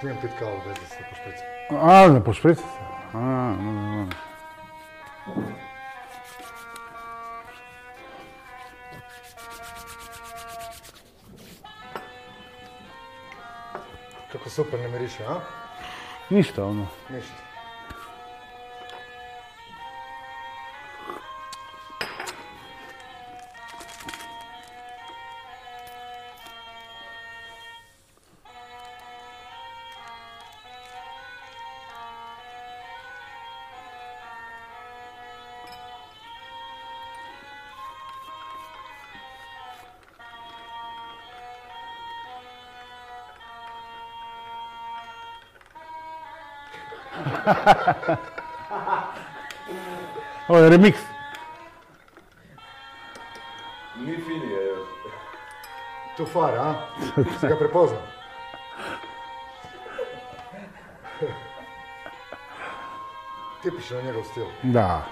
smijem pit kavu bez da se pošprica? A, ne pošprica se. A, no, no. Kako super ne miriše, a? Ništa ono. Ništa. Ovo je remix. Ni finije još. Tu far, a? Si ga prepoznao? Tipično njegov stil. Da.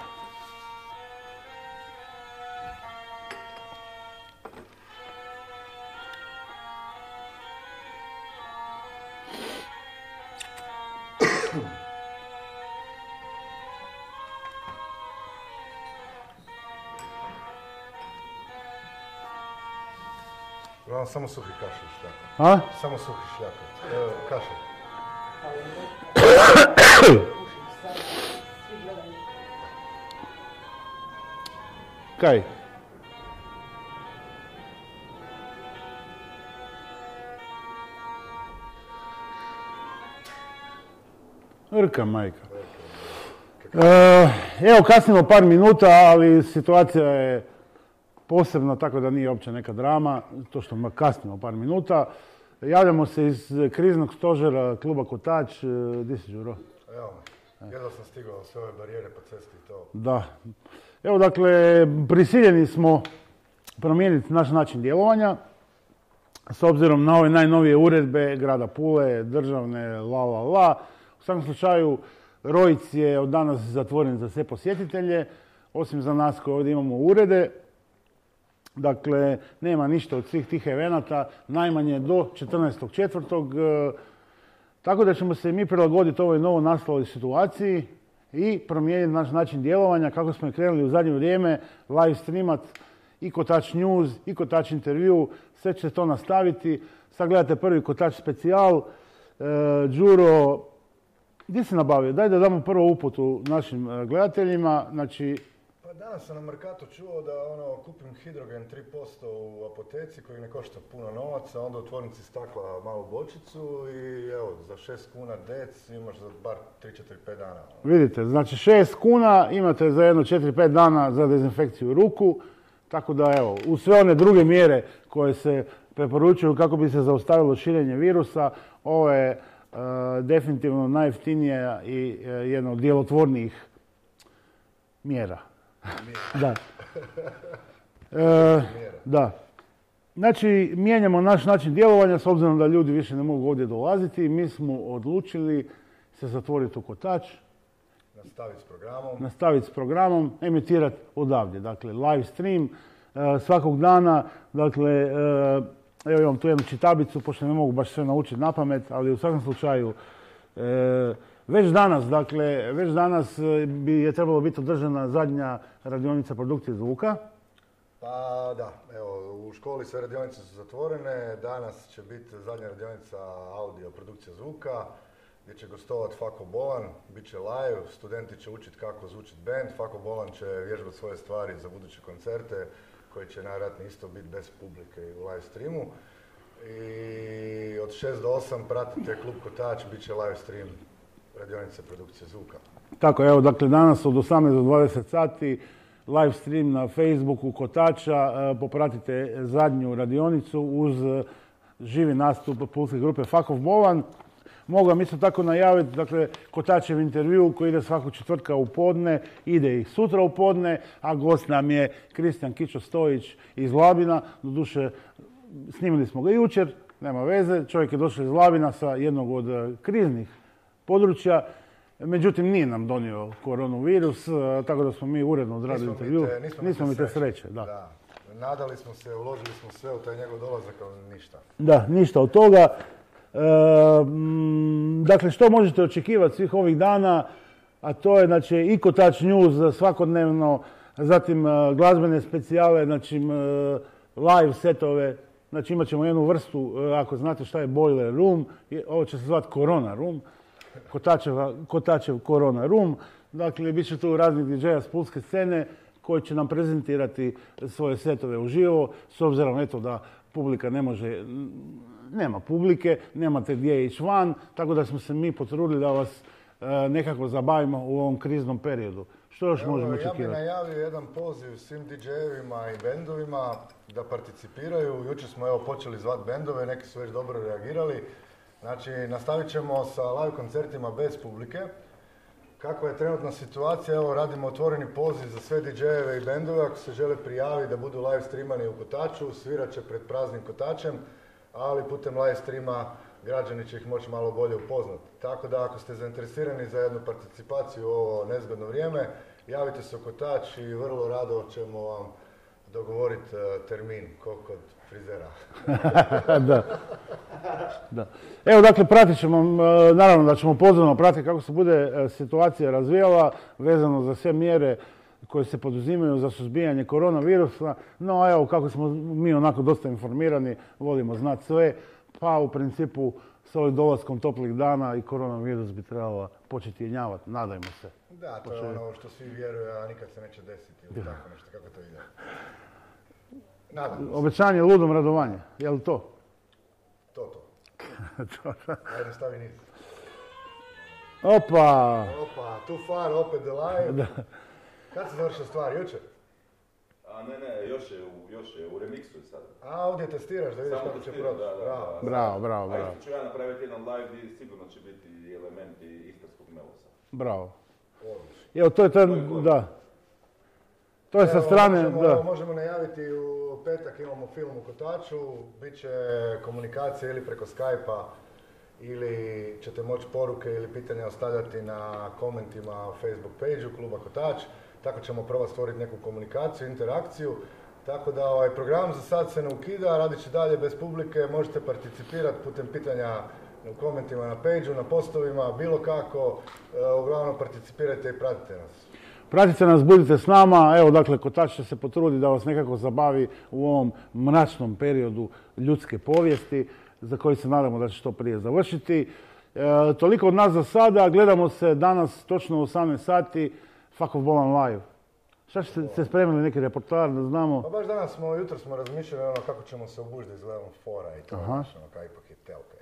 Uglavnom samo suhi kašelj šljaka. A? Samo suhi šljaka. E, kašelj. Kaj? Rka majka. E, evo kasnimo par minuta, ali situacija je posebna, tako da nije uopće neka drama, to što kasnimo par minuta. Javljamo se iz kriznog stožera kluba Kotač. E, Di si, Đuro? Evo. Jedva sam stigao sve ove barijere po cesti i to. Da. Evo dakle, prisiljeni smo promijeniti naš način djelovanja s obzirom na ove najnovije uredbe grada Pule, državne, la la la. U svakom slučaju, Rojic je od danas zatvoren za sve posjetitelje, osim za nas koji ovdje imamo urede. Dakle, nema ništa od svih tih evenata, najmanje do 14.4. E, Tako da ćemo se mi prilagoditi ovoj novo nastaloj situaciji i promijeniti naš način djelovanja kako smo krenuli u zadnje vrijeme, live streamat i Kotač News i Kotač intervju, sve će to nastaviti. Sad gledate prvi Kotač specijal. E, Đuro, gdje se nabavio? Daj da damo prvo uputu našim e, gledateljima. Znači, danas sam na Mercatu čuo da ono, kupim hidrogen 3% u apoteci koji ne košta puno novaca, onda u tvornici stakla malu bočicu i evo, za 6 kuna dec imaš za bar 3, 4, 5 dana. Vidite, znači 6 kuna imate za jedno 4-5 dana za dezinfekciju ruku, tako da evo, uz sve one druge mjere koje se preporučuju kako bi se zaustavilo širenje virusa, ovo je e, definitivno najjeftinija i e, jedna od djelotvornijih mjera. Da. E, da. Znači, mijenjamo naš način djelovanja s obzirom da ljudi više ne mogu ovdje dolaziti. Mi smo odlučili se zatvoriti u kotač, Nastaviti s programom. nastaviti s programom, emitirati odavdje. Dakle, live stream e, svakog dana. Dakle, e, evo imam tu jednu čitabicu, pošto ne mogu baš sve naučiti na pamet, ali u svakom slučaju e, već danas, dakle, već danas e, bi je trebalo biti održana zadnja radionica produkcije zvuka. Pa da, evo, u školi sve radionice su zatvorene, danas će biti zadnja radionica audio produkcija zvuka, gdje će gostovat Fako Bolan, bit će live, studenti će učiti kako zvučit band, Fako Bolan će vježbati svoje stvari za buduće koncerte, koji će najvjerojatnije isto biti bez publike i u live streamu. I od 6 do 8 pratite Klub Kotač, bit će live stream radionice produkcije zvuka. Tako, evo, dakle, danas od 18 do 20 sati live stream na Facebooku Kotača. E, Popratite zadnju radionicu uz e, živi nastup pulske grupe Fakov Bolan. Mogu vam isto tako najaviti, dakle, Kotačev intervju koji ide svakog četvrtka u podne, ide i sutra u podne, a gost nam je Kristijan Kičo Stojić iz Labina. Doduše, snimili smo ga jučer, nema veze. Čovjek je došao iz Labina sa jednog od e, kriznih područja. Međutim, nije nam donio koronavirus, e, tako da smo mi uredno odradili intervju. te- nismo mi te sreće. da. Da. Nadali smo se, uložili smo sve u taj njegov dolazak, ali ništa. Da, ništa od toga. mm, dakle, što možete očekivati svih ovih dana, a to je znači, i Kotač News svakodnevno, zatim e, glazbene specijale, znači live setove, znači imat ćemo jednu vrstu, ako znate šta je Boiler Room, ovo će se zvati Corona Room, Kotačev Corona Room, dakle, bit će tu raznih DJ-a s pulske scene, koji će nam prezentirati svoje setove uživo, s obzirom eto da publika ne može, nema publike, nemate gdje ići van, tako da smo se mi potrudili da vas e, nekako zabavimo u ovom kriznom periodu. Što još možemo očekivati? Ja bih najavio jedan poziv svim DJ-evima i bendovima da participiraju. Jučer smo evo počeli zvati bendove, neki su već dobro reagirali. Znači, nastavit ćemo sa live koncertima bez publike. Kakva je trenutna situacija? Evo radimo otvoreni poziv za sve DJ-eve i bendove ako se žele prijaviti da budu live streamani u Kotaču, svirat će pred praznim Kotačem, ali putem live streama građani će ih moći malo bolje upoznati. Tako da ako ste zainteresirani za jednu participaciju u ovo nezgodno vrijeme, javite se u Kotač i vrlo rado ćemo vam dogovoriti e, termin, koliko kod frizera. da. da. Evo, dakle, pratit ćemo, naravno da ćemo pozorno pratiti kako se bude e, situacija razvijala vezano za sve mjere koje se poduzimaju za suzbijanje koronavirusa. No, evo, kako smo mi onako dosta informirani, volimo znati sve, pa u principu s ovim dolaskom toplih dana i koronavirus bi trebala početi jenjavati, nadajmo se. Da, to je ono što svi vjeruju, a nikad se neće desiti ili tako nešto, kako to ide. Obećanje ludom radovanje, je li to? To, to. Ajde, stavi niz. Opa! Opa, too far, opet the live. Kad se završila stvar, jučer? A ne, ne, još je u, još je u remiksu sad. A, ovdje testiraš da vidiš kako će proći. Bravo, bravo, bravo. A ću ja napraviti jedan live gdje sigurno će biti elementi istarskog melosa. Bravo. Evo, to je ten, da. To je sa strane, možemo, da. Možemo najaviti u petak imamo film u Kotaču, bit će komunikacija ili preko Skype-a ili ćete moći poruke ili pitanja ostavljati na komentima Facebook page kluba Kotač. Tako ćemo prvo stvoriti neku komunikaciju, interakciju. Tako da ovaj program za sad se ne ukida, radit će dalje bez publike, možete participirati putem pitanja u komentima na page na postovima, bilo kako. E, uglavnom participirajte i pratite nas. Pratite nas, budite s nama. Evo, dakle, Kotač će se potrudi da vas nekako zabavi u ovom mračnom periodu ljudske povijesti, za koji se nadamo da će što prije završiti. E, toliko od nas za sada. Gledamo se danas točno u 18 sati. Fuck of Bolan live. Šta ste se spremili neki reportar da znamo? Pa baš danas smo, jutro smo razmišljali ono kako ćemo se obužiti da izgledamo fora i to, ono, kako ipak je telka.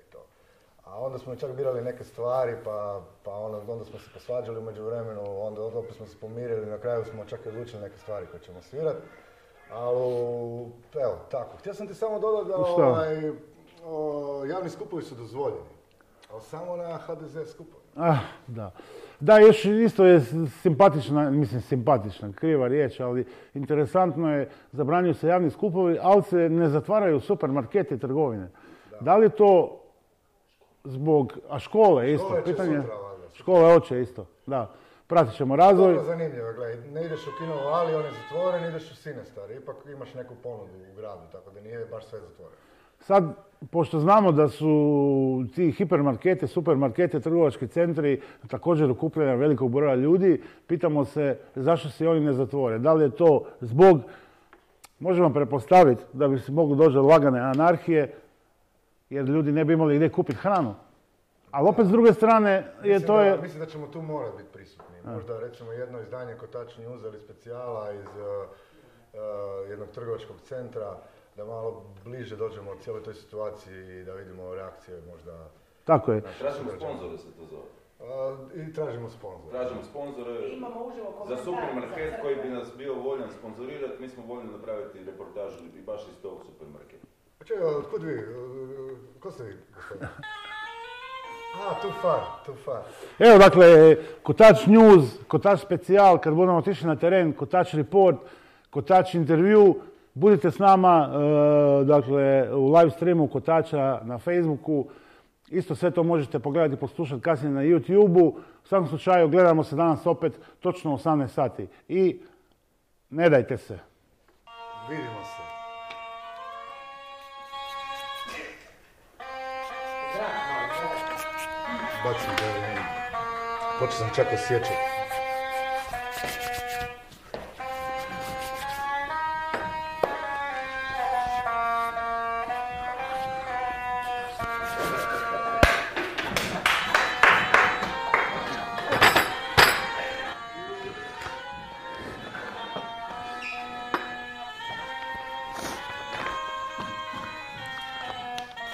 A onda smo čak birali neke stvari, pa, pa onda, onda smo se posvađali umeđu vremenu, onda opet smo se pomirili, na kraju smo čak i odlučili neke stvari koje ćemo svirati. Ali, evo, tako. Htio sam ti samo dodati da ovaj, javni skupovi su dozvoljeni, ali samo na HDZ skupovi. Ah, da. Da, još isto je simpatična, mislim simpatična, kriva riječ, ali interesantno je, zabranjuju se javni skupovi, ali se ne zatvaraju supermarkete i trgovine. Da. li to zbog, a škole isto, škole pitanje? Sutra, škole isto, da. Pratit ćemo razvoj. Dobro zanimljivo, gledaj, ne ideš u kino Ali, on je zatvoren, ideš u Sinestar, ipak imaš neku ponudu u gradu, tako da nije baš sve zatvoreno. Sad, pošto znamo da su ti hipermarkete, supermarkete, trgovački centri također okupljanja velikog broja ljudi, pitamo se zašto se oni ne zatvore. Da li je to zbog, možemo prepostaviti da bi se moglo doći do lagane anarhije, jer ljudi ne bi imali gdje kupiti hranu. Ali opet s druge strane je to je... Mislim da ćemo tu morati biti prisutni. Možda recimo jedno izdanje Kotačni uzeli specijala iz uh, uh, jednog trgovačkog centra da malo bliže dođemo od cijeloj toj situaciji i da vidimo reakcije možda... Tako je. tražimo sponzore se to zove. I tražimo sponzore. Tražimo sponzore za supermarket koji bi nas bio voljan sponzorirati. Mi smo voljni napraviti reportažu i baš iz tog supermarketa. Pa čekaj, otkud vi? Ko ste vi, gospodine? A, too far, too far. Evo, dakle, Kotač News, Kotač Specijal, kad budemo otišli na teren, Kotač Report, Kotač Intervju, Budite s nama, e, dakle, u live streamu Kotača na Facebooku. Isto sve to možete pogledati i poslušati kasnije na YouTube-u. U svakom slučaju, gledamo se danas opet točno u 18 sati. I ne dajte se. Vidimo se. Bacim da Počeo sam čak osjećati.